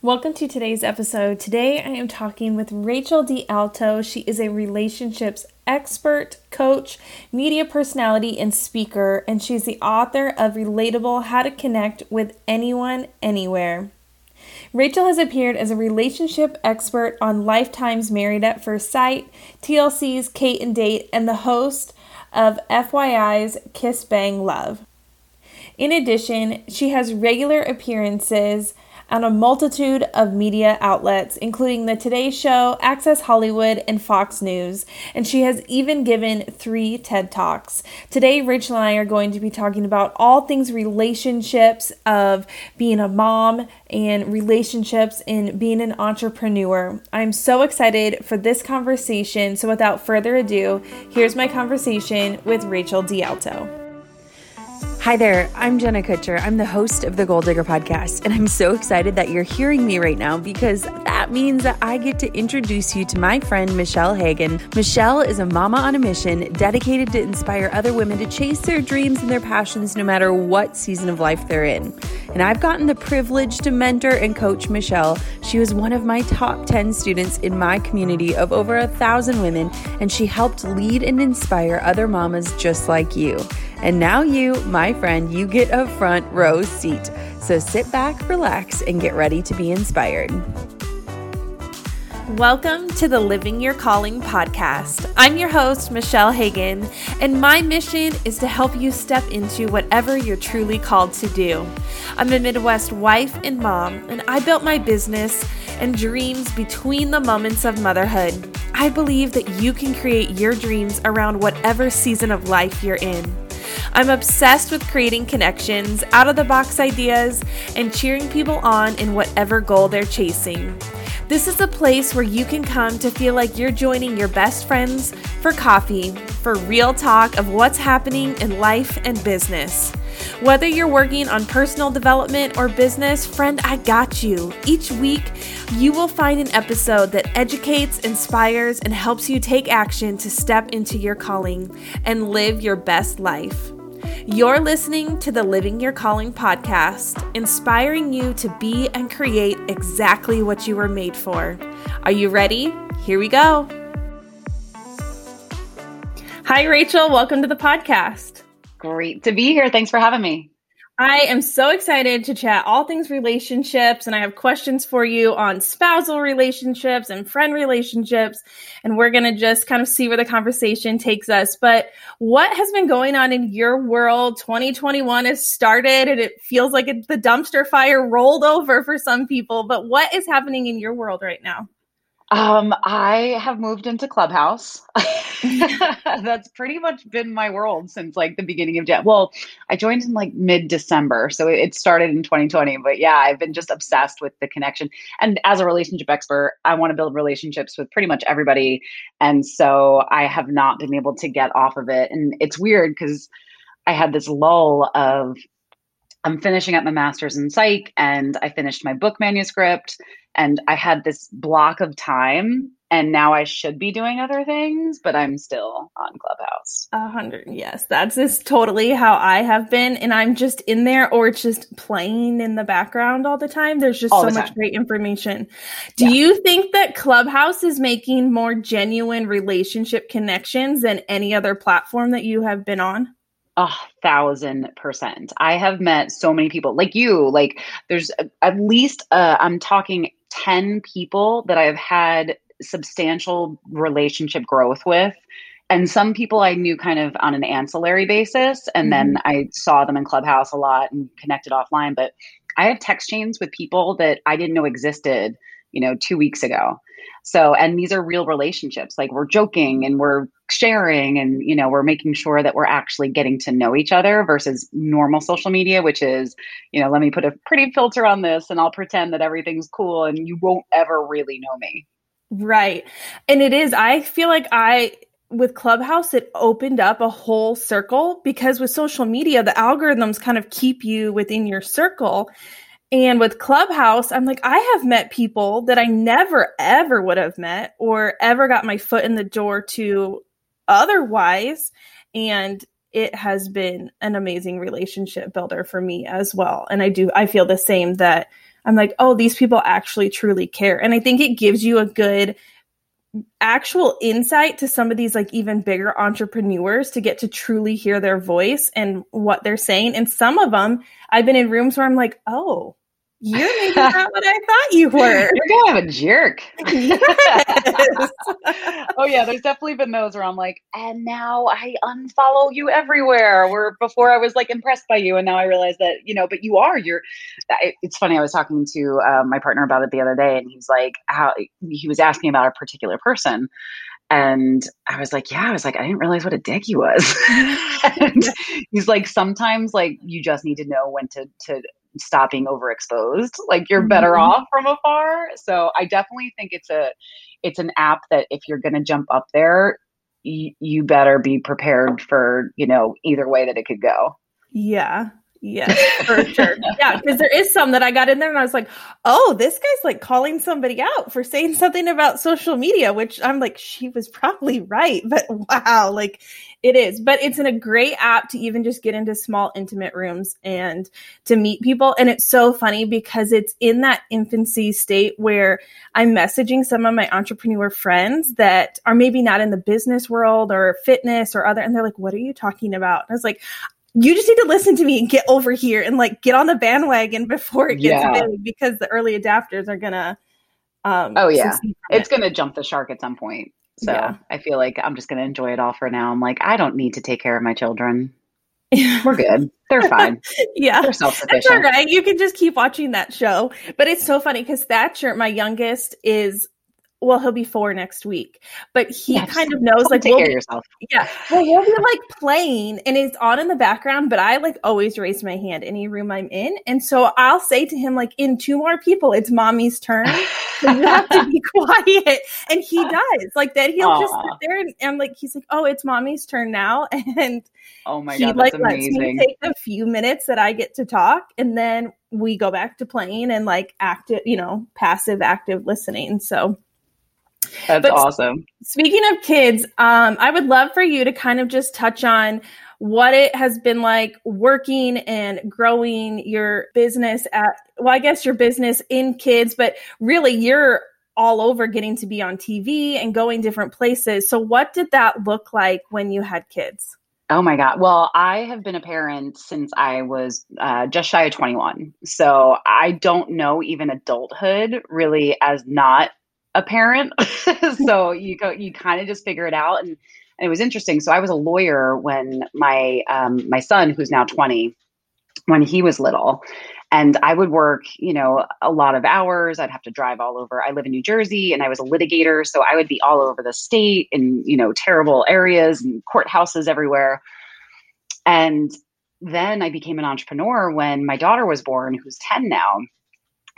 Welcome to today's episode. Today I am talking with Rachel DeAlto. She is a relationships expert, coach, media personality, and speaker, and she's the author of Relatable How to Connect with Anyone, Anywhere. Rachel has appeared as a relationship expert on Lifetime's Married at First Sight, TLC's Kate and Date, and the host of FYI's Kiss Bang Love. In addition, she has regular appearances on a multitude of media outlets, including The Today Show, Access Hollywood, and Fox News, and she has even given three TED Talks. Today, Rachel and I are going to be talking about all things relationships of being a mom and relationships in being an entrepreneur. I'm so excited for this conversation, so without further ado, here's my conversation with Rachel DeAlto. Hi there, I'm Jenna Kutcher. I'm the host of the Goal Digger podcast, and I'm so excited that you're hearing me right now because that means that I get to introduce you to my friend Michelle Hagan. Michelle is a mama on a mission dedicated to inspire other women to chase their dreams and their passions no matter what season of life they're in. And I've gotten the privilege to mentor and coach Michelle. She was one of my top 10 students in my community of over a thousand women, and she helped lead and inspire other mamas just like you. And now, you, my friend, you get a front row seat. So sit back, relax, and get ready to be inspired. Welcome to the Living Your Calling podcast. I'm your host, Michelle Hagan, and my mission is to help you step into whatever you're truly called to do. I'm a Midwest wife and mom, and I built my business and dreams between the moments of motherhood. I believe that you can create your dreams around whatever season of life you're in. I'm obsessed with creating connections, out of the box ideas, and cheering people on in whatever goal they're chasing. This is a place where you can come to feel like you're joining your best friends for coffee, for real talk of what's happening in life and business. Whether you're working on personal development or business, friend, I got you. Each week, you will find an episode that educates, inspires, and helps you take action to step into your calling and live your best life. You're listening to the Living Your Calling podcast, inspiring you to be and create exactly what you were made for. Are you ready? Here we go. Hi, Rachel. Welcome to the podcast. Great to be here. Thanks for having me. I am so excited to chat all things relationships, and I have questions for you on spousal relationships and friend relationships. And we're going to just kind of see where the conversation takes us. But what has been going on in your world? 2021 has started, and it feels like it, the dumpster fire rolled over for some people. But what is happening in your world right now? Um, I have moved into Clubhouse. That's pretty much been my world since like the beginning of Jan. Well, I joined in like mid December, so it started in 2020. But yeah, I've been just obsessed with the connection. And as a relationship expert, I want to build relationships with pretty much everybody, and so I have not been able to get off of it. And it's weird because I had this lull of I'm finishing up my master's in psych and I finished my book manuscript and I had this block of time and now I should be doing other things, but I'm still on Clubhouse. A hundred, yes, that's just totally how I have been, and I'm just in there, or it's just playing in the background all the time. There's just all so much great information. Do yeah. you think that Clubhouse is making more genuine relationship connections than any other platform that you have been on? A thousand percent. I have met so many people like you. Like, there's at least uh, I'm talking ten people that I've had substantial relationship growth with. And some people I knew kind of on an ancillary basis, and mm-hmm. then I saw them in Clubhouse a lot and connected offline. But I have text chains with people that I didn't know existed, you know, two weeks ago. So, and these are real relationships. Like we're joking and we're sharing and, you know, we're making sure that we're actually getting to know each other versus normal social media, which is, you know, let me put a pretty filter on this and I'll pretend that everything's cool and you won't ever really know me. Right. And it is, I feel like I, with Clubhouse, it opened up a whole circle because with social media, the algorithms kind of keep you within your circle. And with Clubhouse, I'm like, I have met people that I never ever would have met or ever got my foot in the door to otherwise. And it has been an amazing relationship builder for me as well. And I do, I feel the same that I'm like, oh, these people actually truly care. And I think it gives you a good actual insight to some of these like even bigger entrepreneurs to get to truly hear their voice and what they're saying. And some of them, I've been in rooms where I'm like, oh, you're maybe not what I thought you were. You're kind of a jerk. Yes. oh yeah, there's definitely been those where I'm like, and now I unfollow you everywhere. Where before I was like impressed by you, and now I realize that you know, but you are. You're. It's funny. I was talking to uh, my partner about it the other day, and he's like, how he was asking about a particular person, and I was like, yeah, I was like, I didn't realize what a dick he was. and he's like, sometimes like you just need to know when to to stop being overexposed. Like you're better mm-hmm. off from afar. So I definitely think it's a it's an app that if you're going to jump up there, y- you better be prepared for, you know, either way that it could go. Yeah. Yeah, for sure. Yeah, because there is some that I got in there and I was like, oh, this guy's like calling somebody out for saying something about social media, which I'm like, she was probably right. But wow, like it is. But it's in a great app to even just get into small, intimate rooms and to meet people. And it's so funny because it's in that infancy state where I'm messaging some of my entrepreneur friends that are maybe not in the business world or fitness or other. And they're like, what are you talking about? And I was like, you just need to listen to me and get over here and like get on the bandwagon before it gets yeah. big because the early adapters are gonna um oh yeah it's it. gonna jump the shark at some point so yeah. i feel like i'm just gonna enjoy it all for now. I'm like i don't need to take care of my children. We're good. They're fine. Yeah. They're self-sufficient that's all right. You can just keep watching that show. But it's so funny because thatcher my youngest is well, he'll be four next week, but he yes. kind of knows like take we'll care be, yourself. Yeah, well, we'll be like playing, and it's on in the background. But I like always raise my hand any room I'm in, and so I'll say to him like, "In two more people, it's mommy's turn, so you have to be quiet." And he does like that. He'll Aww. just sit there and, and, like he's like, "Oh, it's mommy's turn now," and oh my god, he like amazing. lets me take a few minutes that I get to talk, and then we go back to playing and like active, you know, passive active listening. So that's but awesome. Speaking of kids, um, I would love for you to kind of just touch on what it has been like working and growing your business at, well, I guess your business in kids, but really you're all over getting to be on TV and going different places. So, what did that look like when you had kids? Oh my God. Well, I have been a parent since I was uh, just shy of 21. So I don't know even adulthood really as not a parent. so you go, you kind of just figure it out. And, and it was interesting. So I was a lawyer when my, um, my son, who's now 20, when he was little. And I would work, you know, a lot of hours. I'd have to drive all over. I live in New Jersey and I was a litigator. So I would be all over the state in, you know, terrible areas and courthouses everywhere. And then I became an entrepreneur when my daughter was born, who's 10 now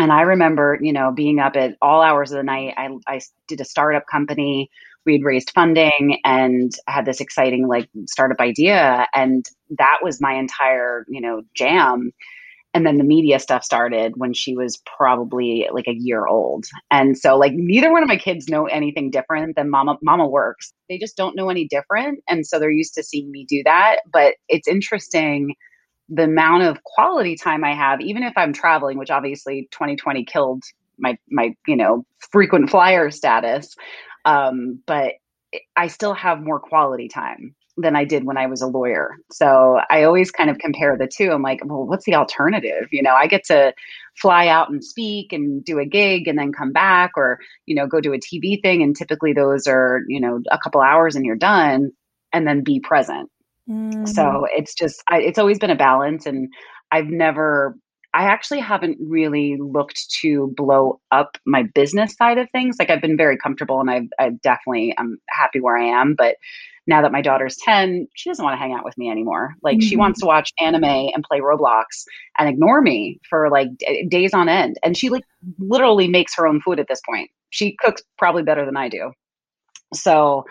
and I remember, you know, being up at all hours of the night. I, I did a startup company. We had raised funding and had this exciting like startup idea. And that was my entire, you know, jam. And then the media stuff started when she was probably like a year old. And so like neither one of my kids know anything different than mama mama works. They just don't know any different. And so they're used to seeing me do that. But it's interesting the amount of quality time I have, even if I'm traveling, which obviously 2020 killed my my you know frequent flyer status, um, but I still have more quality time than I did when I was a lawyer. So I always kind of compare the two. I'm like, well, what's the alternative? You know, I get to fly out and speak and do a gig and then come back or, you know, go do a TV thing. And typically those are, you know, a couple hours and you're done and then be present. Mm-hmm. So it's just, I, it's always been a balance. And I've never, I actually haven't really looked to blow up my business side of things. Like I've been very comfortable and I've, I've definitely, I'm happy where I am. But now that my daughter's 10, she doesn't want to hang out with me anymore. Like mm-hmm. she wants to watch anime and play Roblox and ignore me for like d- days on end. And she like literally makes her own food at this point. She cooks probably better than I do. So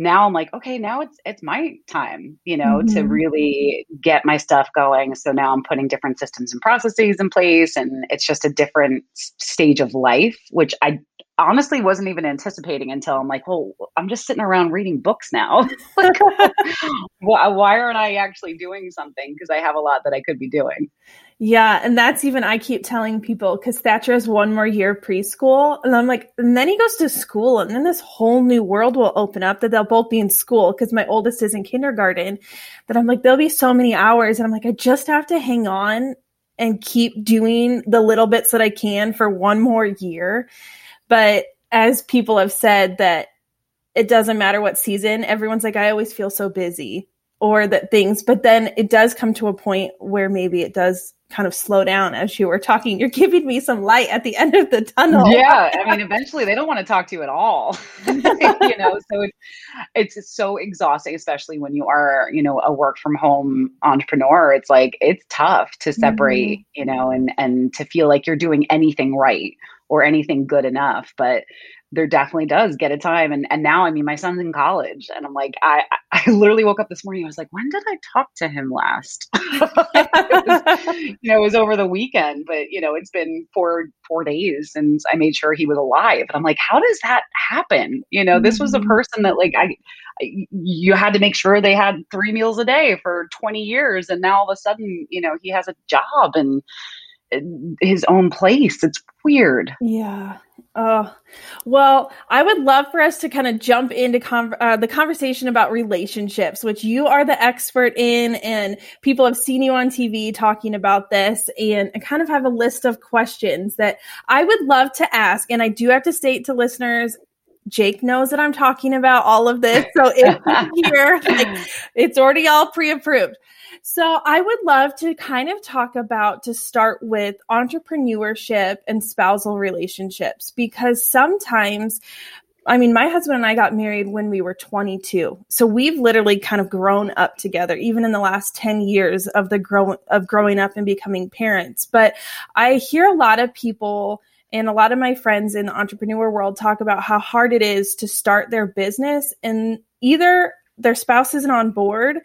now I'm like, okay, now it's it's my time, you know, mm-hmm. to really get my stuff going. So now I'm putting different systems and processes in place and it's just a different stage of life, which I honestly wasn't even anticipating until I'm like, well, I'm just sitting around reading books now. like, why, uh, why aren't I actually doing something? Because I have a lot that I could be doing. Yeah, and that's even I keep telling people because Thatcher has one more year of preschool, and I'm like, and then he goes to school, and then this whole new world will open up that they'll both be in school because my oldest is in kindergarten. That I'm like, there'll be so many hours, and I'm like, I just have to hang on and keep doing the little bits that I can for one more year. But as people have said, that it doesn't matter what season, everyone's like, I always feel so busy or that things, but then it does come to a point where maybe it does kind of slow down as you were talking. You're giving me some light at the end of the tunnel. Yeah, I mean, eventually they don't want to talk to you at all. you know, so it's it's so exhausting, especially when you are, you know, a work from home entrepreneur. It's like it's tough to separate, mm-hmm. you know, and and to feel like you're doing anything right or anything good enough. But there definitely does get a time and and now i mean my son's in college and i'm like i i literally woke up this morning i was like when did i talk to him last it was, you know it was over the weekend but you know it's been four four days since i made sure he was alive and i'm like how does that happen you know this was a mm-hmm. person that like i you had to make sure they had three meals a day for 20 years and now all of a sudden you know he has a job and his own place. It's weird. Yeah. Oh, well, I would love for us to kind of jump into con- uh, the conversation about relationships, which you are the expert in, and people have seen you on TV talking about this. And I kind of have a list of questions that I would love to ask. And I do have to state to listeners, Jake knows that I'm talking about all of this. So if you hear, like, it's already all pre approved. So I would love to kind of talk about to start with entrepreneurship and spousal relationships because sometimes I mean, my husband and I got married when we were 22. So we've literally kind of grown up together, even in the last 10 years of the grow of growing up and becoming parents. But I hear a lot of people and a lot of my friends in the entrepreneur world talk about how hard it is to start their business and either their spouse isn't on board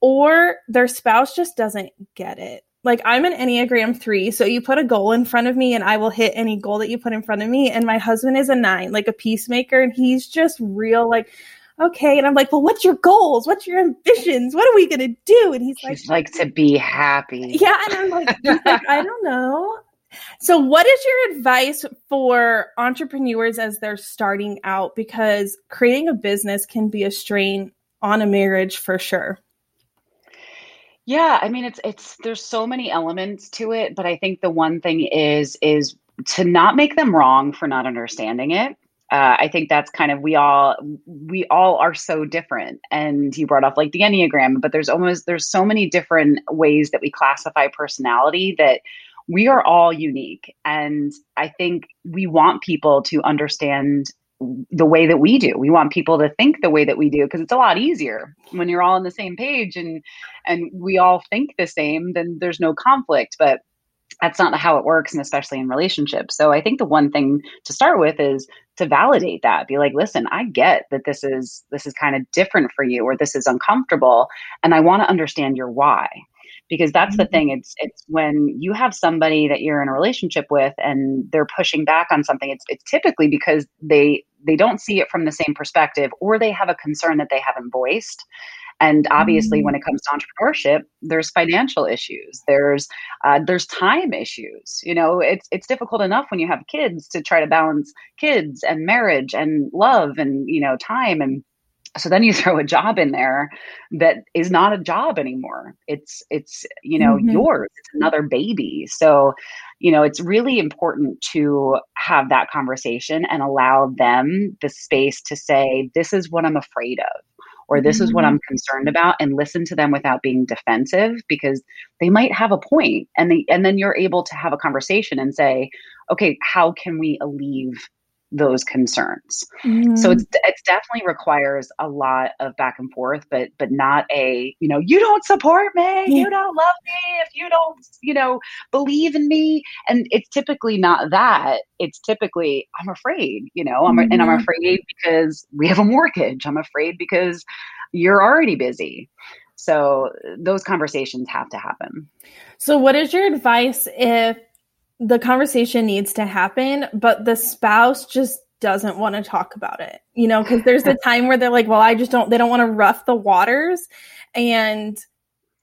or their spouse just doesn't get it. Like I'm an Enneagram 3, so you put a goal in front of me and I will hit any goal that you put in front of me and my husband is a 9, like a peacemaker and he's just real like okay. And I'm like, well, what's your goals? What's your ambitions? What are we going to do? And he's like, he's like to be happy. Yeah. And I'm like, like, I don't know. So, what is your advice for entrepreneurs as they're starting out? Because creating a business can be a strain on a marriage for sure. Yeah, I mean it's it's there's so many elements to it, but I think the one thing is is to not make them wrong for not understanding it. Uh, I think that's kind of we all we all are so different. And you brought up like the enneagram, but there's almost there's so many different ways that we classify personality that we are all unique. And I think we want people to understand the way that we do. We want people to think the way that we do because it's a lot easier when you're all on the same page and and we all think the same. Then there's no conflict, but that's not how it works, and especially in relationships. So I think the one thing to start with is to validate that. Be like, listen, I get that this is this is kind of different for you, or this is uncomfortable, and I want to understand your why because that's the mm-hmm. thing it's it's when you have somebody that you're in a relationship with and they're pushing back on something it's it's typically because they they don't see it from the same perspective or they have a concern that they haven't voiced and obviously mm-hmm. when it comes to entrepreneurship there's financial issues there's uh, there's time issues you know it's it's difficult enough when you have kids to try to balance kids and marriage and love and you know time and so then you throw a job in there that is not a job anymore it's it's you know mm-hmm. yours it's another baby so you know it's really important to have that conversation and allow them the space to say this is what i'm afraid of or this mm-hmm. is what mm-hmm. i'm concerned about and listen to them without being defensive because they might have a point and they and then you're able to have a conversation and say okay how can we alleviate those concerns. Mm-hmm. So it's it definitely requires a lot of back and forth, but but not a you know you don't support me, yeah. you don't love me if you don't you know believe in me, and it's typically not that. It's typically I'm afraid, you know, I'm mm-hmm. and I'm mm-hmm. afraid because we have a mortgage. I'm afraid because you're already busy. So those conversations have to happen. So what is your advice if the conversation needs to happen, but the spouse just doesn't want to talk about it, you know, because there's a time where they're like, well, I just don't, they don't want to rough the waters. And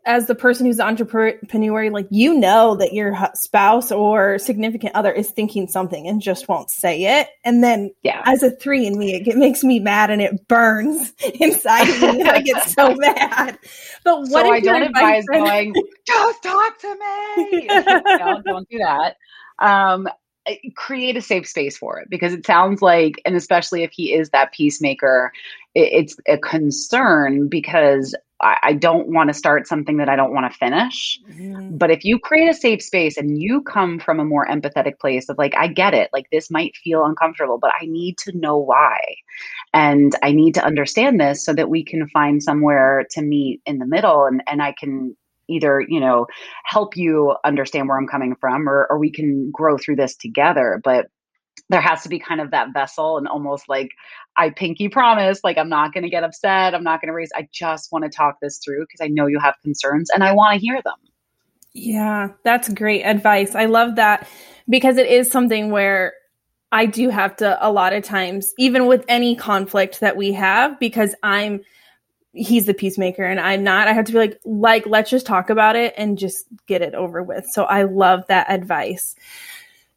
as the person who's the entrepreneur, like you know that your spouse or significant other is thinking something and just won't say it. And then, yeah. as a three in me, it, it makes me mad and it burns inside of me. I get so mad. But what so I don't advise going, just talk to me. no, don't do that. Um, create a safe space for it because it sounds like, and especially if he is that peacemaker, it, it's a concern because I, I don't want to start something that I don't want to finish. Mm-hmm. But if you create a safe space and you come from a more empathetic place of like, I get it, like this might feel uncomfortable, but I need to know why. And I need to understand this so that we can find somewhere to meet in the middle and, and I can either you know help you understand where i'm coming from or, or we can grow through this together but there has to be kind of that vessel and almost like I pinky promise, like I'm not going to get upset. I'm not going to raise. I just want to talk this through because I know you have concerns and I want to hear them. Yeah, that's great advice. I love that because it is something where I do have to a lot of times, even with any conflict that we have, because I'm he's the peacemaker and I'm not. I have to be like, like, let's just talk about it and just get it over with. So I love that advice.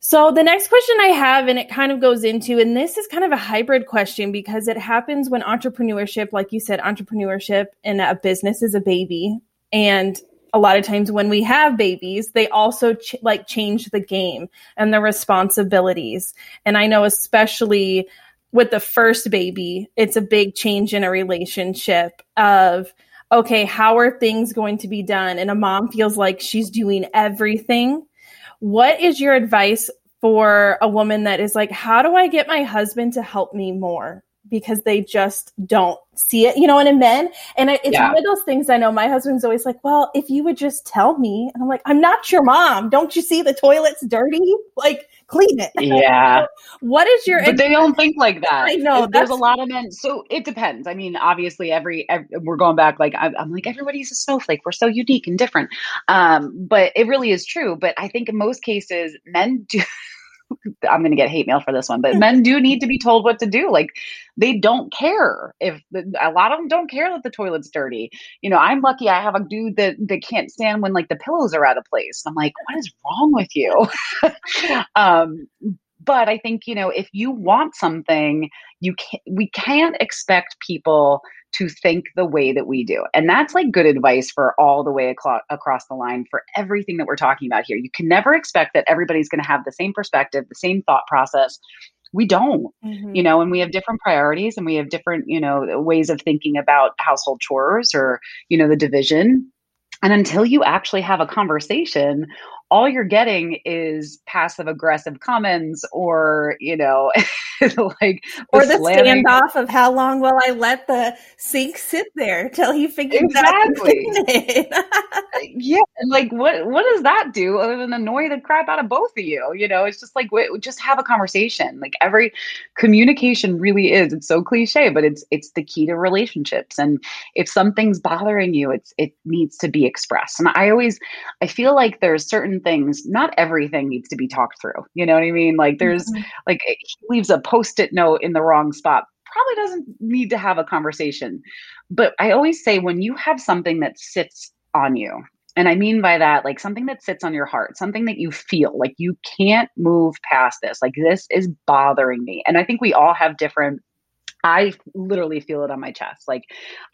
So the next question I have, and it kind of goes into, and this is kind of a hybrid question because it happens when entrepreneurship, like you said, entrepreneurship in a business is a baby. And a lot of times when we have babies, they also ch- like change the game and the responsibilities. And I know especially with the first baby, it's a big change in a relationship of, okay, how are things going to be done? And a mom feels like she's doing everything what is your advice for a woman that is like, how do I get my husband to help me more? Because they just don't see it, you know, and in men. And it's yeah. one of those things I know my husband's always like, well, if you would just tell me. And I'm like, I'm not your mom. Don't you see the toilet's dirty? Like, clean it. Yeah. what is your? But they don't think like that. I know. There's a lot of men. So it depends. I mean, obviously, every, every we're going back. Like I'm, I'm, like everybody's a snowflake. We're so unique and different. Um, but it really is true. But I think in most cases, men do. I'm going to get hate mail for this one, but men do need to be told what to do. Like they don't care if a lot of them don't care that the toilet's dirty. You know, I'm lucky I have a dude that that can't stand when like the pillows are out of place. I'm like, what is wrong with you? um, but I think you know if you want something, you can we can't expect people to think the way that we do. And that's like good advice for all the way across the line for everything that we're talking about here. You can never expect that everybody's going to have the same perspective, the same thought process. We don't, mm-hmm. you know, and we have different priorities and we have different, you know, ways of thinking about household chores or, you know, the division. And until you actually have a conversation all you're getting is passive aggressive comments or you know like or the standoff of how long will i let the sink sit there till he figures exactly. out uh, yeah and like what what does that do other than annoy the crap out of both of you? You know it's just like just have a conversation. Like every communication really is it's so cliche but it's it's the key to relationships. And if something's bothering you it's it needs to be expressed. And i always i feel like there's certain things, not everything needs to be talked through. You know what I mean? Like there's mm-hmm. like he leaves a post-it note in the wrong spot. Probably doesn't need to have a conversation. But I always say when you have something that sits on you, and I mean by that, like something that sits on your heart, something that you feel like you can't move past this. Like, this is bothering me. And I think we all have different I literally feel it on my chest. Like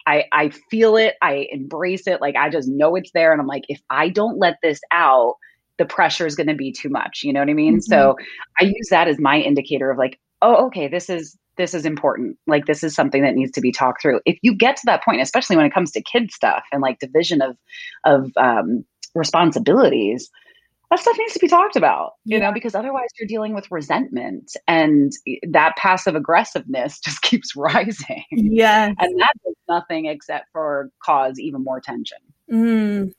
I I feel it, I embrace it, like I just know it's there and I'm like if I don't let this out, the pressure is going to be too much you know what i mean? Mm-hmm. so i use that as my indicator of like oh okay this is this is important. Like this is something that needs to be talked through. If you get to that point especially when it comes to kid stuff and like division of of um, responsibilities that stuff needs to be talked about you yeah. know because otherwise you're dealing with resentment and that passive aggressiveness just keeps rising. Yeah and that does nothing except for cause even more tension Mm,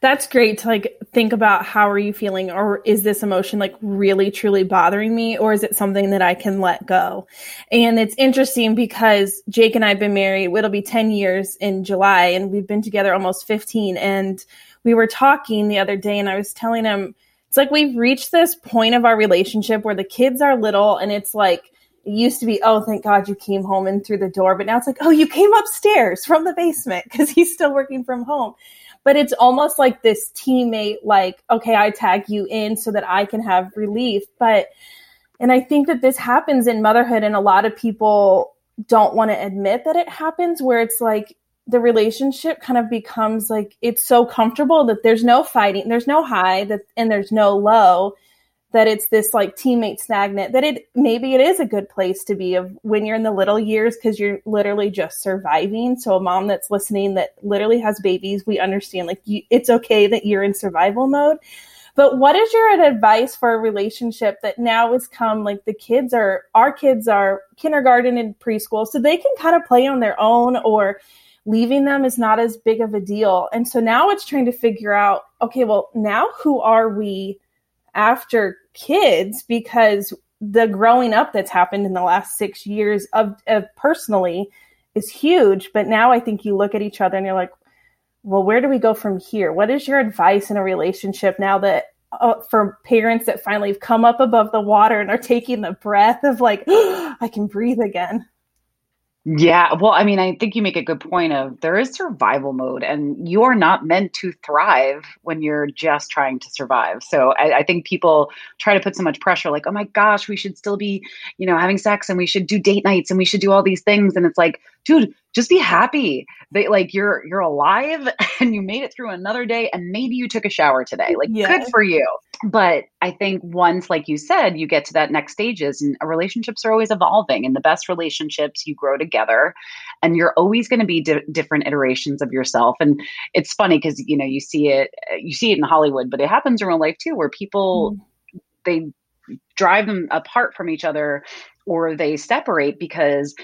that's great to like think about how are you feeling or is this emotion like really truly bothering me or is it something that I can let go? And it's interesting because Jake and I have been married, it'll be 10 years in July and we've been together almost 15 and we were talking the other day and I was telling him it's like we've reached this point of our relationship where the kids are little and it's like it used to be, oh, thank God you came home and through the door. But now it's like, oh, you came upstairs from the basement because he's still working from home. But it's almost like this teammate, like, okay, I tag you in so that I can have relief. But, and I think that this happens in motherhood, and a lot of people don't want to admit that it happens where it's like the relationship kind of becomes like it's so comfortable that there's no fighting, there's no high, that and there's no low that it's this like teammate magnet that it maybe it is a good place to be of when you're in the little years because you're literally just surviving. So a mom that's listening that literally has babies we understand like you, it's okay that you're in survival mode. But what is your advice for a relationship that now has come like the kids are our kids are kindergarten and preschool so they can kind of play on their own or leaving them is not as big of a deal. And so now it's trying to figure out okay well now who are we after kids because the growing up that's happened in the last six years of, of personally is huge. But now I think you look at each other and you're like, well, where do we go from here? What is your advice in a relationship now that uh, for parents that finally have come up above the water and are taking the breath of like, I can breathe again? Yeah, well, I mean, I think you make a good point of there is survival mode, and you are not meant to thrive when you're just trying to survive. So I, I, think people try to put so much pressure, like, oh my gosh, we should still be, you know, having sex and we should do date nights and we should do all these things. And it's like, dude, just be happy that like you're you're alive and you made it through another day and maybe you took a shower today. Like yeah. good for you. But I think once like you said, you get to that next stages and relationships are always evolving and the best relationships you grow together and you're always going to be di- different iterations of yourself and it's funny cuz you know you see it you see it in Hollywood but it happens in real life too where people mm. they drive them apart from each other or they separate because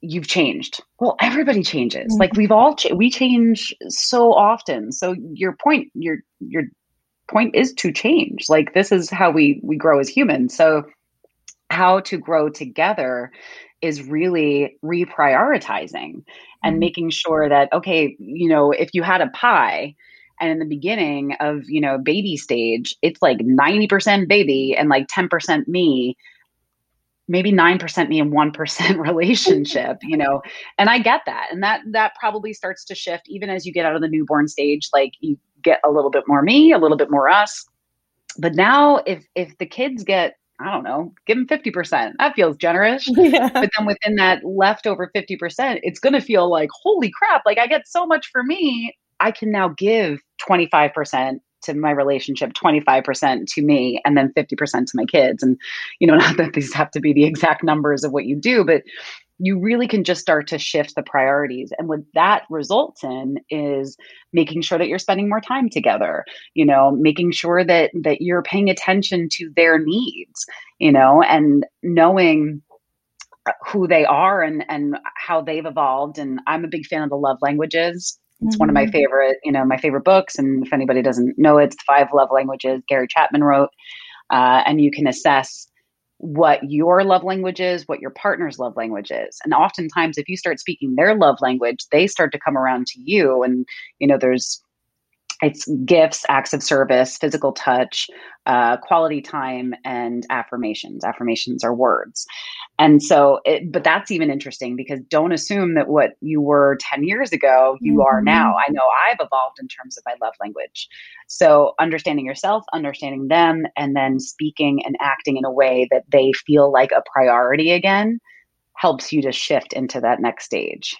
you've changed. Well, everybody changes. Mm-hmm. Like we've all cha- we change so often. So your point your your point is to change. Like this is how we we grow as humans. So how to grow together is really reprioritizing and mm-hmm. making sure that okay, you know, if you had a pie and in the beginning of, you know, baby stage, it's like 90% baby and like 10% me maybe 9% me and 1% relationship you know and i get that and that that probably starts to shift even as you get out of the newborn stage like you get a little bit more me a little bit more us but now if if the kids get I don't know, give them 50%. That feels generous. Yeah. But then within that leftover 50%, it's going to feel like, holy crap, like I get so much for me. I can now give 25% to my relationship 25% to me and then 50% to my kids. And you know not that these have to be the exact numbers of what you do but you really can just start to shift the priorities. And what that results in is making sure that you're spending more time together you know making sure that that you're paying attention to their needs you know and knowing uh, who they are and and how they've evolved. And i'm a big fan of the love languages it's mm-hmm. one of my mm-hmm. favorite, you know, my favorite books. And if anybody doesn't know it, it's Five Love Languages. Gary Chapman wrote, uh, and you can assess what your love language is, what your partner's love language is. And oftentimes, if you start speaking their love language, they start to come around to you. And you know, there's it's gifts, acts of service, physical touch, uh, quality time, and affirmations. Affirmations are words. And so, it, but that's even interesting because don't assume that what you were 10 years ago, you mm-hmm. are now. I know I've evolved in terms of my love language. So, understanding yourself, understanding them, and then speaking and acting in a way that they feel like a priority again helps you to shift into that next stage.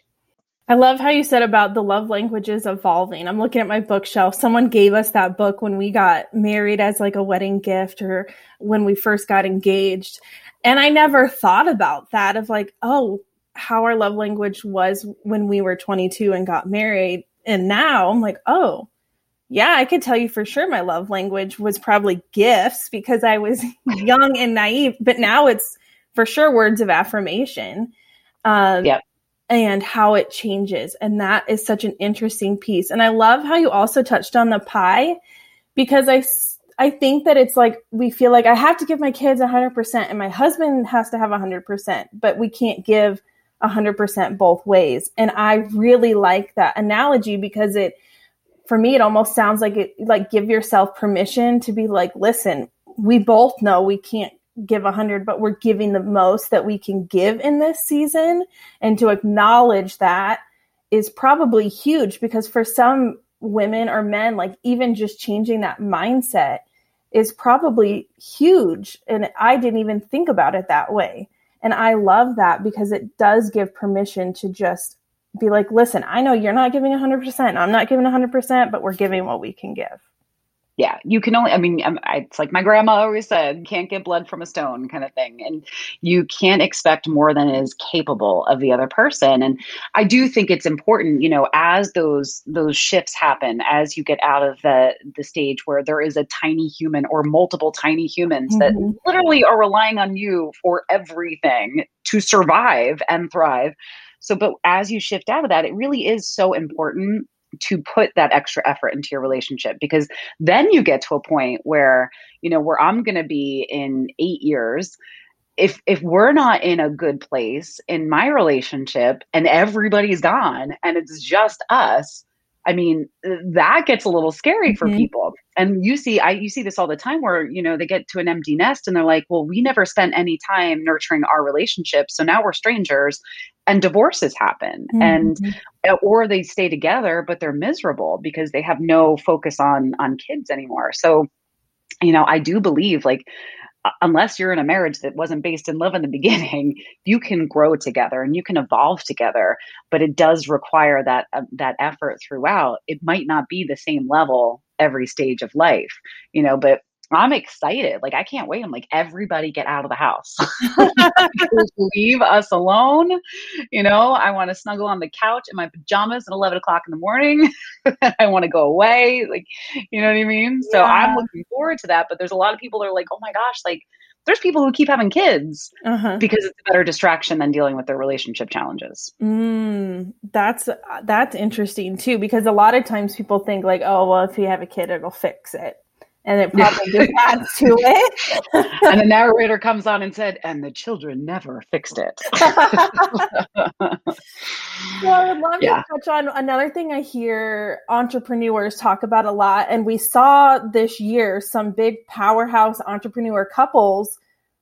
I love how you said about the love languages evolving. I'm looking at my bookshelf. Someone gave us that book when we got married as like a wedding gift or when we first got engaged. And I never thought about that of like, oh, how our love language was when we were 22 and got married. And now I'm like, oh, yeah, I could tell you for sure my love language was probably gifts because I was young and naive, but now it's for sure words of affirmation. Um, yep and how it changes. And that is such an interesting piece. And I love how you also touched on the pie because I, I think that it's like we feel like I have to give my kids 100% and my husband has to have 100%, but we can't give 100% both ways. And I really like that analogy because it, for me, it almost sounds like it, like give yourself permission to be like, listen, we both know we can't give a 100 but we're giving the most that we can give in this season. And to acknowledge that is probably huge because for some women or men like even just changing that mindset is probably huge. And I didn't even think about it that way. And I love that because it does give permission to just be like listen I know you're not giving 100% I'm not giving 100% but we're giving what we can give yeah, you can only, I mean, um, it's like my grandma always said, can't get blood from a stone kind of thing. And you can't expect more than is capable of the other person. And I do think it's important, you know, as those, those shifts happen, as you get out of the, the stage where there is a tiny human or multiple tiny humans mm-hmm. that literally are relying on you for everything to survive and thrive. So, but as you shift out of that, it really is so important to put that extra effort into your relationship because then you get to a point where you know where i'm going to be in 8 years. If if we're not in a good place in my relationship and everybody's gone and it's just us I mean, that gets a little scary for mm-hmm. people. And you see, I you see this all the time where, you know, they get to an empty nest and they're like, well, we never spent any time nurturing our relationship. So now we're strangers and divorces happen. Mm-hmm. And or they stay together, but they're miserable because they have no focus on on kids anymore. So, you know, I do believe like unless you're in a marriage that wasn't based in love in the beginning, you can grow together and you can evolve together. But it does require that uh, that effort throughout. It might not be the same level every stage of life, you know. But I'm excited. Like I can't wait. I'm like everybody get out of the house. leave us alone. You know, I want to snuggle on the couch in my pajamas at 11 o'clock in the morning. I want to go away. Like, you know what I mean? So yeah. I'm looking forward to that. But there's a lot of people that are like, oh my gosh, like there's people who keep having kids uh-huh. because it's a better distraction than dealing with their relationship challenges. Mm, that's that's interesting too because a lot of times people think like, oh well, if you have a kid, it'll fix it and it probably just adds to it. and the narrator comes on and said, "And the children never fixed it." well, I would love yeah. to touch on another thing I hear entrepreneurs talk about a lot, and we saw this year some big powerhouse entrepreneur couples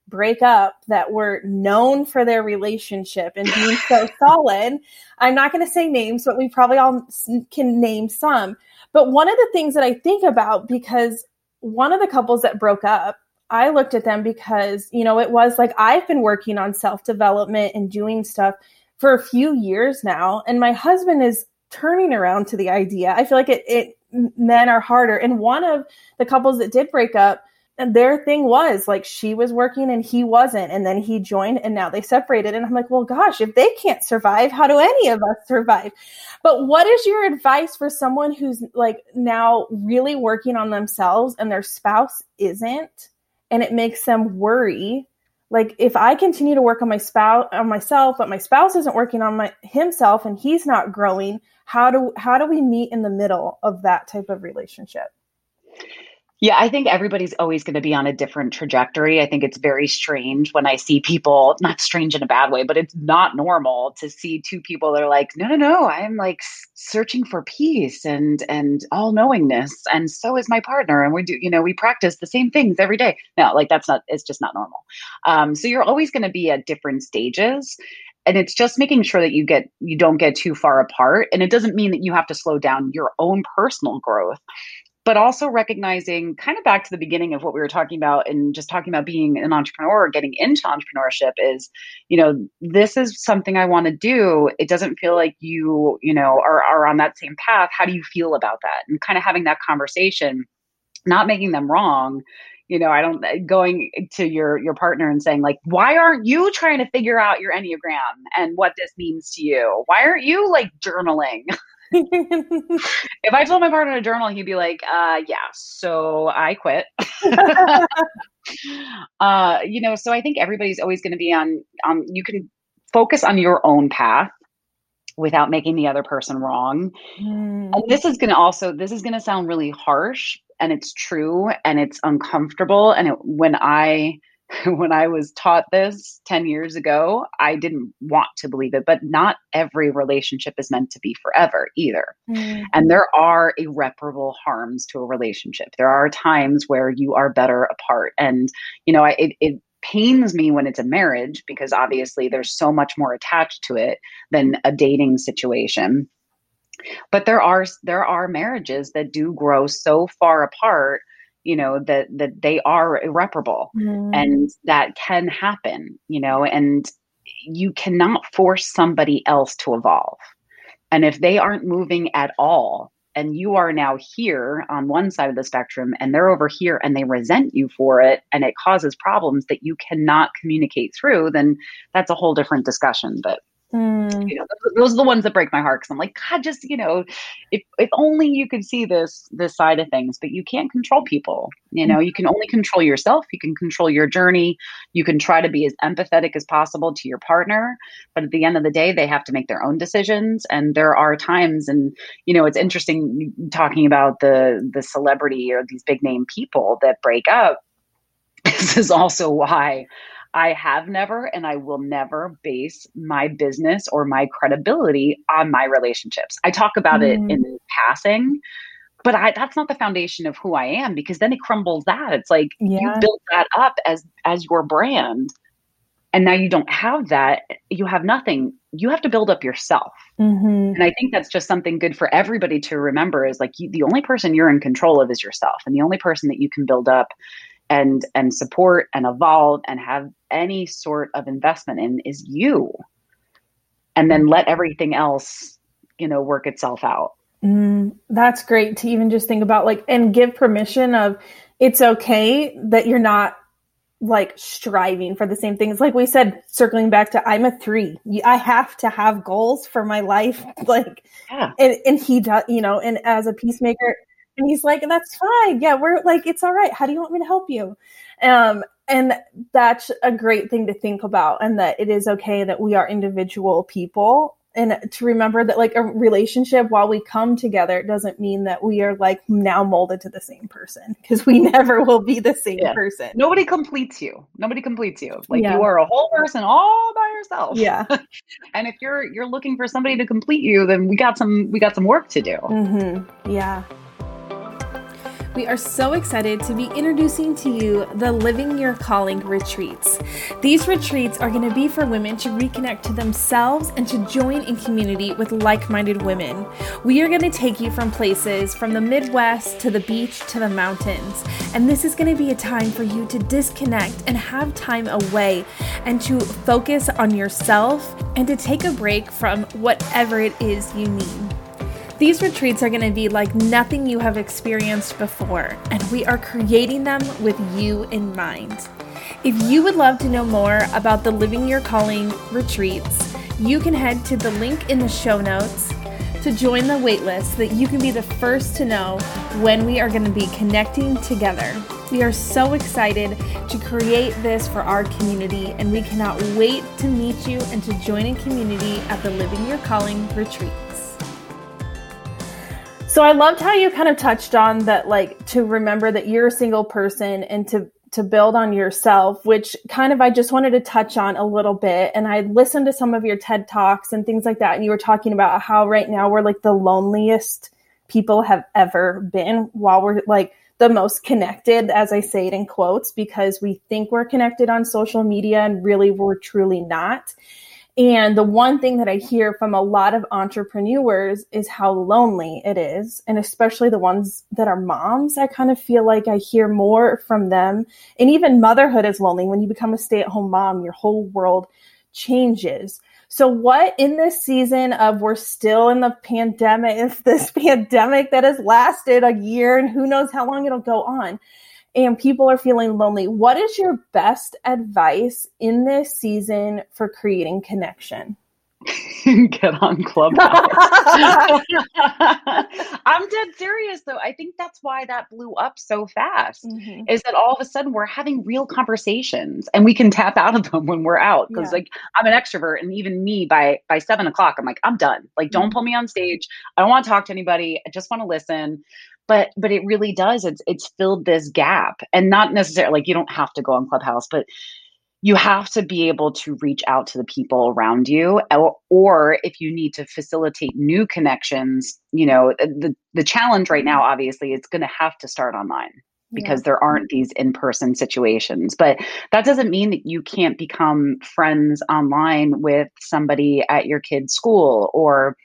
break up that were known for their relationship and being so solid. I'm not going to say names, but we probably all can name some. But one of the things that I think about because one of the couples that broke up, I looked at them because, you know, it was like I've been working on self development and doing stuff for a few years now. And my husband is turning around to the idea. I feel like it, it men are harder. And one of the couples that did break up, and their thing was like she was working and he wasn't and then he joined and now they separated and i'm like well gosh if they can't survive how do any of us survive? But what is your advice for someone who's like now really working on themselves and their spouse isn't and it makes them worry? Like if i continue to work on my spouse on myself but my spouse isn't working on my himself and he's not growing how do how do we meet in the middle of that type of relationship yeah, I think everybody's always going to be on a different trajectory. I think it's very strange when I see people, not strange in a bad way, but it's not normal to see two people that are like, no, no, no, I'm like searching for peace and and all knowingness, and so is my partner, and we do, you know, we practice the same things every day. No, like that's not, it's just not normal. Um, so you're always going to be at different stages and it's just making sure that you get you don't get too far apart and it doesn't mean that you have to slow down your own personal growth but also recognizing kind of back to the beginning of what we were talking about and just talking about being an entrepreneur or getting into entrepreneurship is you know this is something i want to do. It doesn't feel like you you know are, are on that same path. How do you feel about that? And kind of having that conversation not making them wrong you know i don't going to your your partner and saying like why aren't you trying to figure out your enneagram and what this means to you? Why aren't you like journaling if I told my partner to journal, he'd be like, uh, yeah, so I quit. uh, you know, so I think everybody's always going to be on, um, you can focus on your own path without making the other person wrong. Mm. And this is going to also, this is going to sound really harsh and it's true and it's uncomfortable. And it, when I, when I was taught this 10 years ago, I didn't want to believe it, but not every relationship is meant to be forever either. Mm-hmm. And there are irreparable harms to a relationship. There are times where you are better apart. And, you know, it, it pains me when it's a marriage because obviously there's so much more attached to it than a dating situation but there are there are marriages that do grow so far apart you know that that they are irreparable mm. and that can happen you know and you cannot force somebody else to evolve and if they aren't moving at all and you are now here on one side of the spectrum and they're over here and they resent you for it and it causes problems that you cannot communicate through then that's a whole different discussion but Mm. You know, those are the ones that break my heart because I'm like, God, just you know, if if only you could see this this side of things, but you can't control people. You know, you can only control yourself. You can control your journey. You can try to be as empathetic as possible to your partner, but at the end of the day, they have to make their own decisions. And there are times, and you know, it's interesting talking about the the celebrity or these big name people that break up. This is also why I have never and I will never base my business or my credibility on my relationships. I talk about mm. it in passing, but I, that's not the foundation of who I am because then it crumbles that. It's like yeah. you built that up as as your brand and now you don't have that you have nothing you have to build up yourself mm-hmm. and i think that's just something good for everybody to remember is like you, the only person you're in control of is yourself and the only person that you can build up and and support and evolve and have any sort of investment in is you. And then let everything else you know work itself out. Mm, that's great to even just think about like and give permission of it's okay that you're not like striving for the same things like we said circling back to i'm a three. I have to have goals for my life. Like yeah. and, and he does you know and as a peacemaker and he's like, that's fine. Yeah, we're like, it's all right. How do you want me to help you? Um, and that's a great thing to think about, and that it is okay that we are individual people. And to remember that, like, a relationship, while we come together, doesn't mean that we are like now molded to the same person because we never will be the same yeah. person. Nobody completes you. Nobody completes you. Like, yeah. you are a whole person all by yourself. Yeah. and if you're you're looking for somebody to complete you, then we got some we got some work to do. Mm-hmm. Yeah. We are so excited to be introducing to you the Living Your Calling retreats. These retreats are going to be for women to reconnect to themselves and to join in community with like minded women. We are going to take you from places from the Midwest to the beach to the mountains. And this is going to be a time for you to disconnect and have time away and to focus on yourself and to take a break from whatever it is you need. These retreats are going to be like nothing you have experienced before, and we are creating them with you in mind. If you would love to know more about the Living Your Calling retreats, you can head to the link in the show notes to join the waitlist so that you can be the first to know when we are going to be connecting together. We are so excited to create this for our community, and we cannot wait to meet you and to join a community at the Living Your Calling retreat. So I loved how you kind of touched on that, like to remember that you're a single person and to to build on yourself, which kind of I just wanted to touch on a little bit. And I listened to some of your TED talks and things like that, and you were talking about how right now we're like the loneliest people have ever been, while we're like the most connected, as I say it in quotes, because we think we're connected on social media and really we're truly not. And the one thing that I hear from a lot of entrepreneurs is how lonely it is. And especially the ones that are moms, I kind of feel like I hear more from them. And even motherhood is lonely. When you become a stay at home mom, your whole world changes. So, what in this season of we're still in the pandemic, this pandemic that has lasted a year and who knows how long it'll go on, and people are feeling lonely, what is your best advice in this season for creating connection? Get on Clubhouse. I'm dead serious though. I think that's why that blew up so fast. Mm-hmm. Is that all of a sudden we're having real conversations and we can tap out of them when we're out. Because yeah. like I'm an extrovert and even me by by seven o'clock, I'm like, I'm done. Like, don't mm-hmm. pull me on stage. I don't want to talk to anybody. I just want to listen but but it really does it's it's filled this gap and not necessarily like you don't have to go on clubhouse but you have to be able to reach out to the people around you or, or if you need to facilitate new connections you know the the challenge right now obviously it's going to have to start online because yeah. there aren't these in-person situations but that doesn't mean that you can't become friends online with somebody at your kid's school or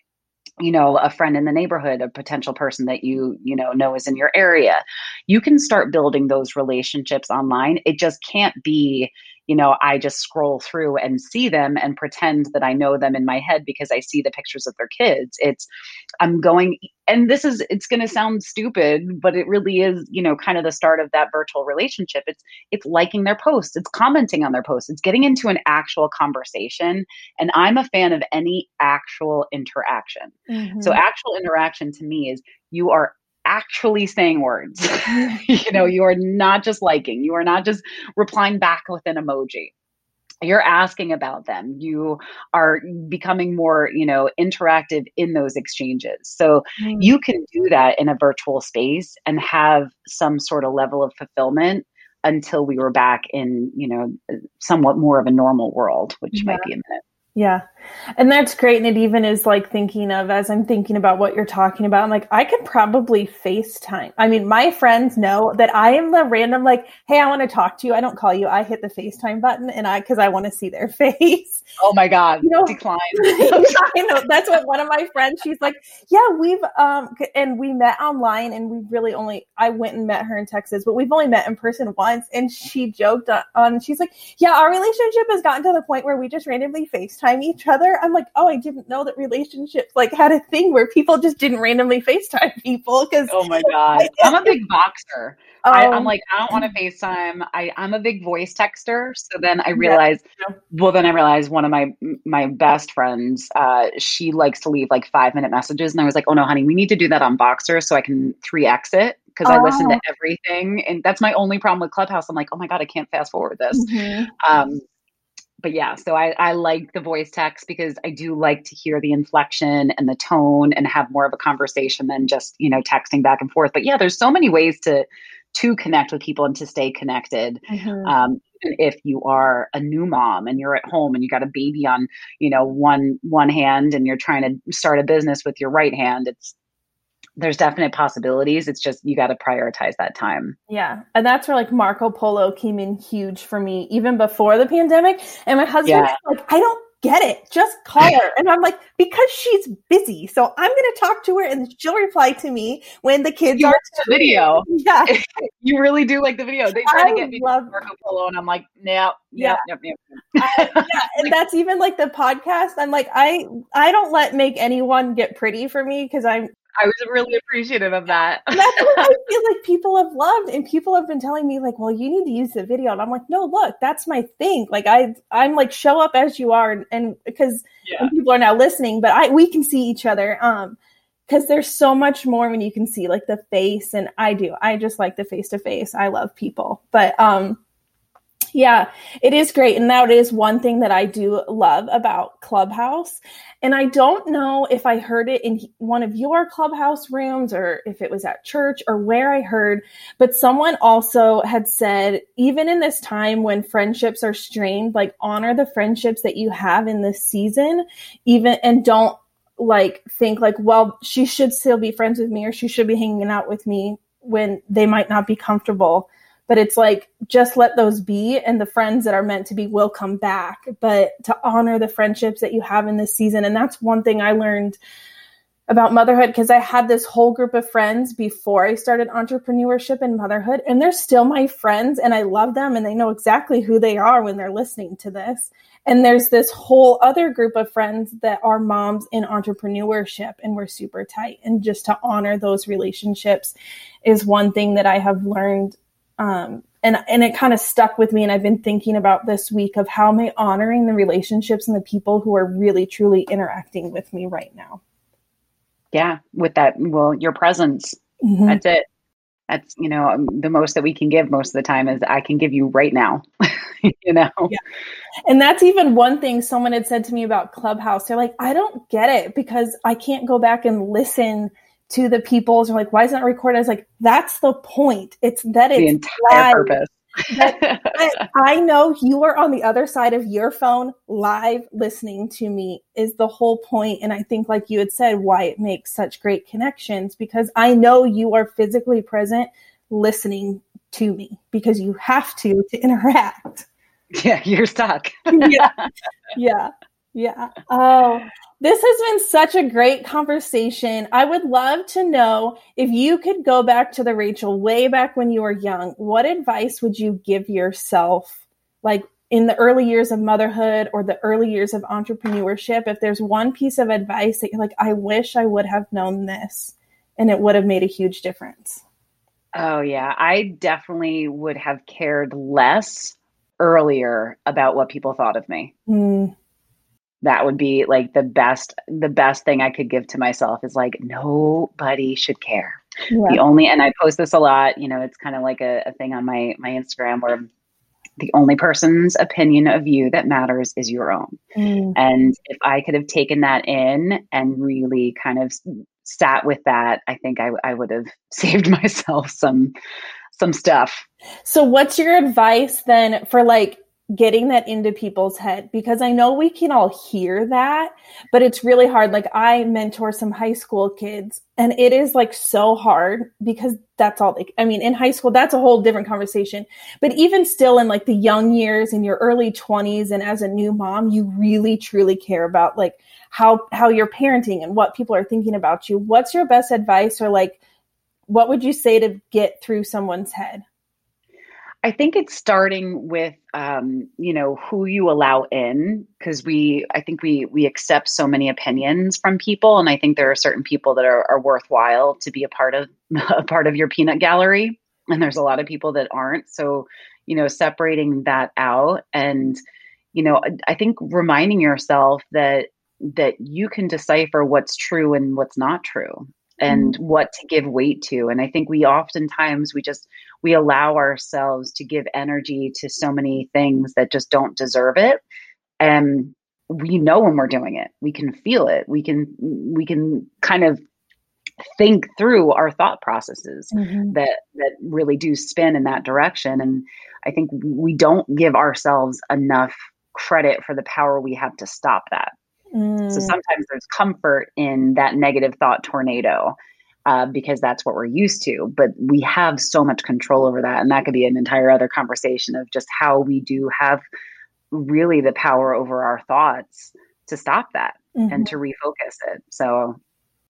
you know a friend in the neighborhood a potential person that you you know know is in your area you can start building those relationships online it just can't be you know, I just scroll through and see them and pretend that I know them in my head because I see the pictures of their kids. It's, I'm going, and this is, it's going to sound stupid, but it really is, you know, kind of the start of that virtual relationship. It's, it's liking their posts, it's commenting on their posts, it's getting into an actual conversation. And I'm a fan of any actual interaction. Mm-hmm. So, actual interaction to me is you are actually saying words. you know, you are not just liking, you are not just replying back with an emoji. You're asking about them. You are becoming more, you know, interactive in those exchanges. So mm. you can do that in a virtual space and have some sort of level of fulfillment until we were back in, you know, somewhat more of a normal world, which yeah. might be a minute. Yeah. And that's great. And it even is like thinking of, as I'm thinking about what you're talking about, I'm like, I could probably FaceTime. I mean, my friends know that I am the random, like, hey, I want to talk to you. I don't call you. I hit the FaceTime button and I, cause I want to see their face. Oh my God. You know, decline. I know. That's what one of my friends, she's like, yeah, we've, um, and we met online and we really only, I went and met her in Texas, but we've only met in person once. And she joked on, she's like, yeah, our relationship has gotten to the point where we just randomly FaceTime FaceTime each other. I'm like, oh, I didn't know that relationships like had a thing where people just didn't randomly FaceTime people. Because oh my god, I'm a big Voxer. I, am like, I don't want to FaceTime. I, I'm a big voice texter. So then I realized, yeah. well, then I realized one of my my best friends, uh, she likes to leave like five minute messages, and I was like, oh no, honey, we need to do that on Voxer so I can three X it because oh. I listen to oh. everything, and that's my only problem with Clubhouse. I'm like, oh my god, I can't fast forward this. Mm-hmm. Um, but yeah, so I, I like the voice text because I do like to hear the inflection and the tone and have more of a conversation than just, you know, texting back and forth. But yeah, there's so many ways to to connect with people and to stay connected. Mm-hmm. Um, if you are a new mom and you're at home and you got a baby on, you know, one one hand and you're trying to start a business with your right hand, it's there's definite possibilities. It's just you got to prioritize that time. Yeah. And that's where like Marco Polo came in huge for me even before the pandemic. And my husband yeah. like, I don't get it. Just call her. And I'm like, because she's busy. So I'm going to talk to her and she'll reply to me when the kids you are the video. Yeah. you really do like the video. They try I to get me love- Marco Polo and I'm like, no, yeah, no, no, no. yeah. And that's even like the podcast. I'm like, I, I don't let make anyone get pretty for me because I'm, I was really appreciative of that. that's what I feel like people have loved, and people have been telling me like, "Well, you need to use the video," and I'm like, "No, look, that's my thing. Like, I, I'm like, show up as you are, and, because yeah. people are now listening, but I, we can see each other. Um, because there's so much more when you can see like the face, and I do. I just like the face to face. I love people, but um, yeah, it is great. And that is one thing that I do love about Clubhouse. And I don't know if I heard it in one of your Clubhouse rooms or if it was at church or where I heard, but someone also had said, even in this time when friendships are strained, like honor the friendships that you have in this season, even and don't like think like, well, she should still be friends with me or she should be hanging out with me when they might not be comfortable but it's like just let those be and the friends that are meant to be will come back. But to honor the friendships that you have in this season and that's one thing i learned about motherhood because i had this whole group of friends before i started entrepreneurship and motherhood and they're still my friends and i love them and they know exactly who they are when they're listening to this. And there's this whole other group of friends that are moms in entrepreneurship and we're super tight. And just to honor those relationships is one thing that i have learned um, and and it kind of stuck with me and i've been thinking about this week of how am i honoring the relationships and the people who are really truly interacting with me right now. Yeah with that well your presence. Mm-hmm. that's it. That's you know um, the most that we can give most of the time is i can give you right now. You know? Yeah. and that's even one thing someone had said to me about clubhouse. They're like i don't get it because i can't go back and listen to the peoples are like, why isn't it recorded? I was like, that's the point. It's that it's the entire live. purpose. I, I know you are on the other side of your phone live listening to me is the whole point. And I think, like you had said, why it makes such great connections because I know you are physically present listening to me because you have to to interact. Yeah, you're stuck. yeah. Yeah. Yeah. Oh, this has been such a great conversation. I would love to know if you could go back to the Rachel way back when you were young, what advice would you give yourself? Like in the early years of motherhood or the early years of entrepreneurship, if there's one piece of advice that you're like, I wish I would have known this and it would have made a huge difference. Oh, yeah. I definitely would have cared less earlier about what people thought of me. Mm. That would be like the best, the best thing I could give to myself is like, nobody should care. Yeah. The only, and I post this a lot, you know, it's kind of like a, a thing on my, my Instagram where the only person's opinion of you that matters is your own. Mm. And if I could have taken that in and really kind of sat with that, I think I, I would have saved myself some some stuff. So what's your advice then for like getting that into people's head because I know we can all hear that, but it's really hard. Like I mentor some high school kids and it is like so hard because that's all like I mean in high school that's a whole different conversation. But even still in like the young years in your early 20s and as a new mom, you really truly care about like how how you're parenting and what people are thinking about you. What's your best advice or like what would you say to get through someone's head? I think it's starting with um, you know who you allow in because we I think we we accept so many opinions from people and I think there are certain people that are, are worthwhile to be a part of a part of your peanut gallery and there's a lot of people that aren't. So you know separating that out and you know I think reminding yourself that that you can decipher what's true and what's not true and mm-hmm. what to give weight to and i think we oftentimes we just we allow ourselves to give energy to so many things that just don't deserve it and we know when we're doing it we can feel it we can we can kind of think through our thought processes mm-hmm. that that really do spin in that direction and i think we don't give ourselves enough credit for the power we have to stop that so mm. sometimes there's comfort in that negative thought tornado uh, because that's what we're used to. But we have so much control over that. And that could be an entire other conversation of just how we do have really the power over our thoughts to stop that mm-hmm. and to refocus it. So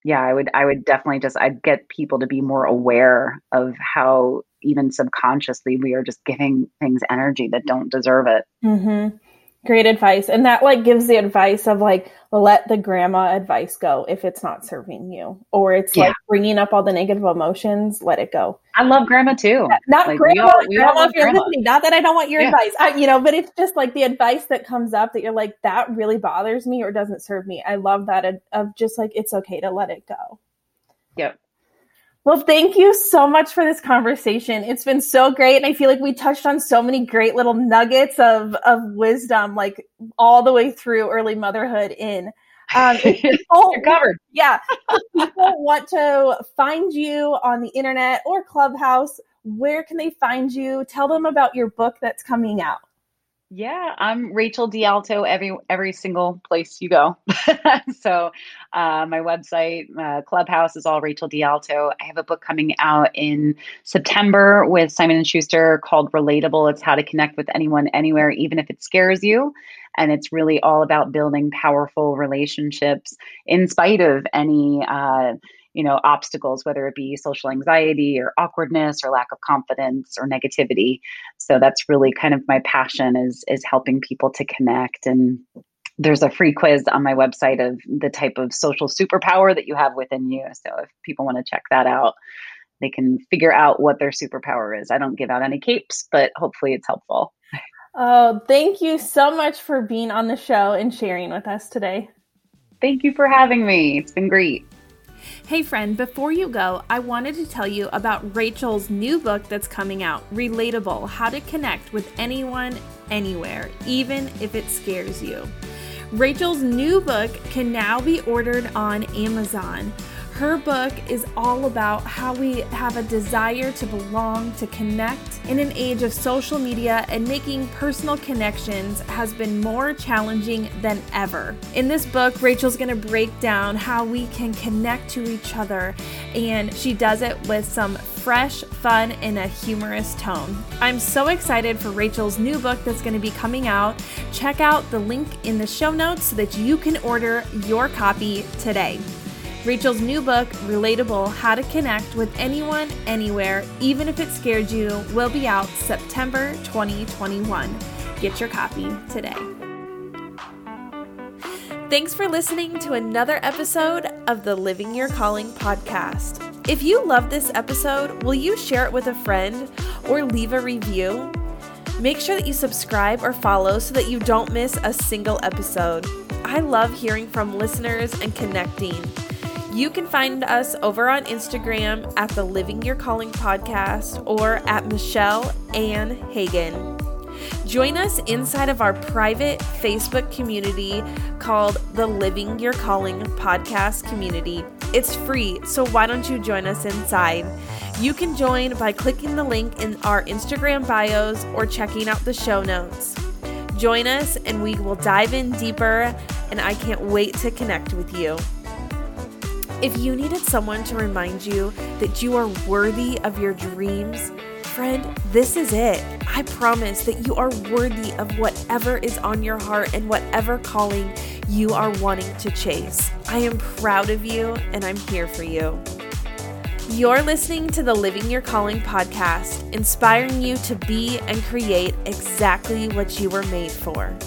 yeah, I would I would definitely just I'd get people to be more aware of how even subconsciously we are just giving things energy that don't deserve it. Mm-hmm. Great advice. And that like gives the advice of like, let the grandma advice go if it's not serving you, or it's yeah. like bringing up all the negative emotions, let it go. I love grandma too. Not like, grandma, all, grandma, if you're grandma. listening. Not that I don't want your yeah. advice, I, you know, but it's just like the advice that comes up that you're like, that really bothers me or doesn't serve me. I love that of just like, it's okay to let it go. Yep. Well, thank you so much for this conversation. It's been so great. And I feel like we touched on so many great little nuggets of, of wisdom, like all the way through early motherhood in. Um, people, covered. Yeah. people want to find you on the internet or Clubhouse, where can they find you? Tell them about your book that's coming out. Yeah, I'm Rachel DeAlto every every single place you go. so uh, my website, uh, Clubhouse is all Rachel DeAlto. I have a book coming out in September with Simon and Schuster called Relatable. It's how to connect with anyone, anywhere, even if it scares you. And it's really all about building powerful relationships in spite of any. Uh, you know obstacles whether it be social anxiety or awkwardness or lack of confidence or negativity. So that's really kind of my passion is is helping people to connect. And there's a free quiz on my website of the type of social superpower that you have within you. So if people want to check that out they can figure out what their superpower is. I don't give out any capes but hopefully it's helpful. Oh thank you so much for being on the show and sharing with us today. Thank you for having me. It's been great Hey, friend, before you go, I wanted to tell you about Rachel's new book that's coming out Relatable How to Connect with Anyone, Anywhere, even if it scares you. Rachel's new book can now be ordered on Amazon. Her book is all about how we have a desire to belong, to connect. In an age of social media and making personal connections has been more challenging than ever. In this book, Rachel's going to break down how we can connect to each other, and she does it with some fresh, fun, and a humorous tone. I'm so excited for Rachel's new book that's going to be coming out. Check out the link in the show notes so that you can order your copy today. Rachel's new book, Relatable How to Connect with Anyone, Anywhere, even if it scared you, will be out September 2021. Get your copy today. Thanks for listening to another episode of the Living Your Calling podcast. If you love this episode, will you share it with a friend or leave a review? Make sure that you subscribe or follow so that you don't miss a single episode. I love hearing from listeners and connecting. You can find us over on Instagram at the Living Your Calling podcast or at Michelle Ann Hagen. Join us inside of our private Facebook community called the Living Your Calling podcast community. It's free, so why don't you join us inside? You can join by clicking the link in our Instagram bios or checking out the show notes. Join us and we will dive in deeper, and I can't wait to connect with you. If you needed someone to remind you that you are worthy of your dreams, friend, this is it. I promise that you are worthy of whatever is on your heart and whatever calling you are wanting to chase. I am proud of you and I'm here for you. You're listening to the Living Your Calling podcast, inspiring you to be and create exactly what you were made for.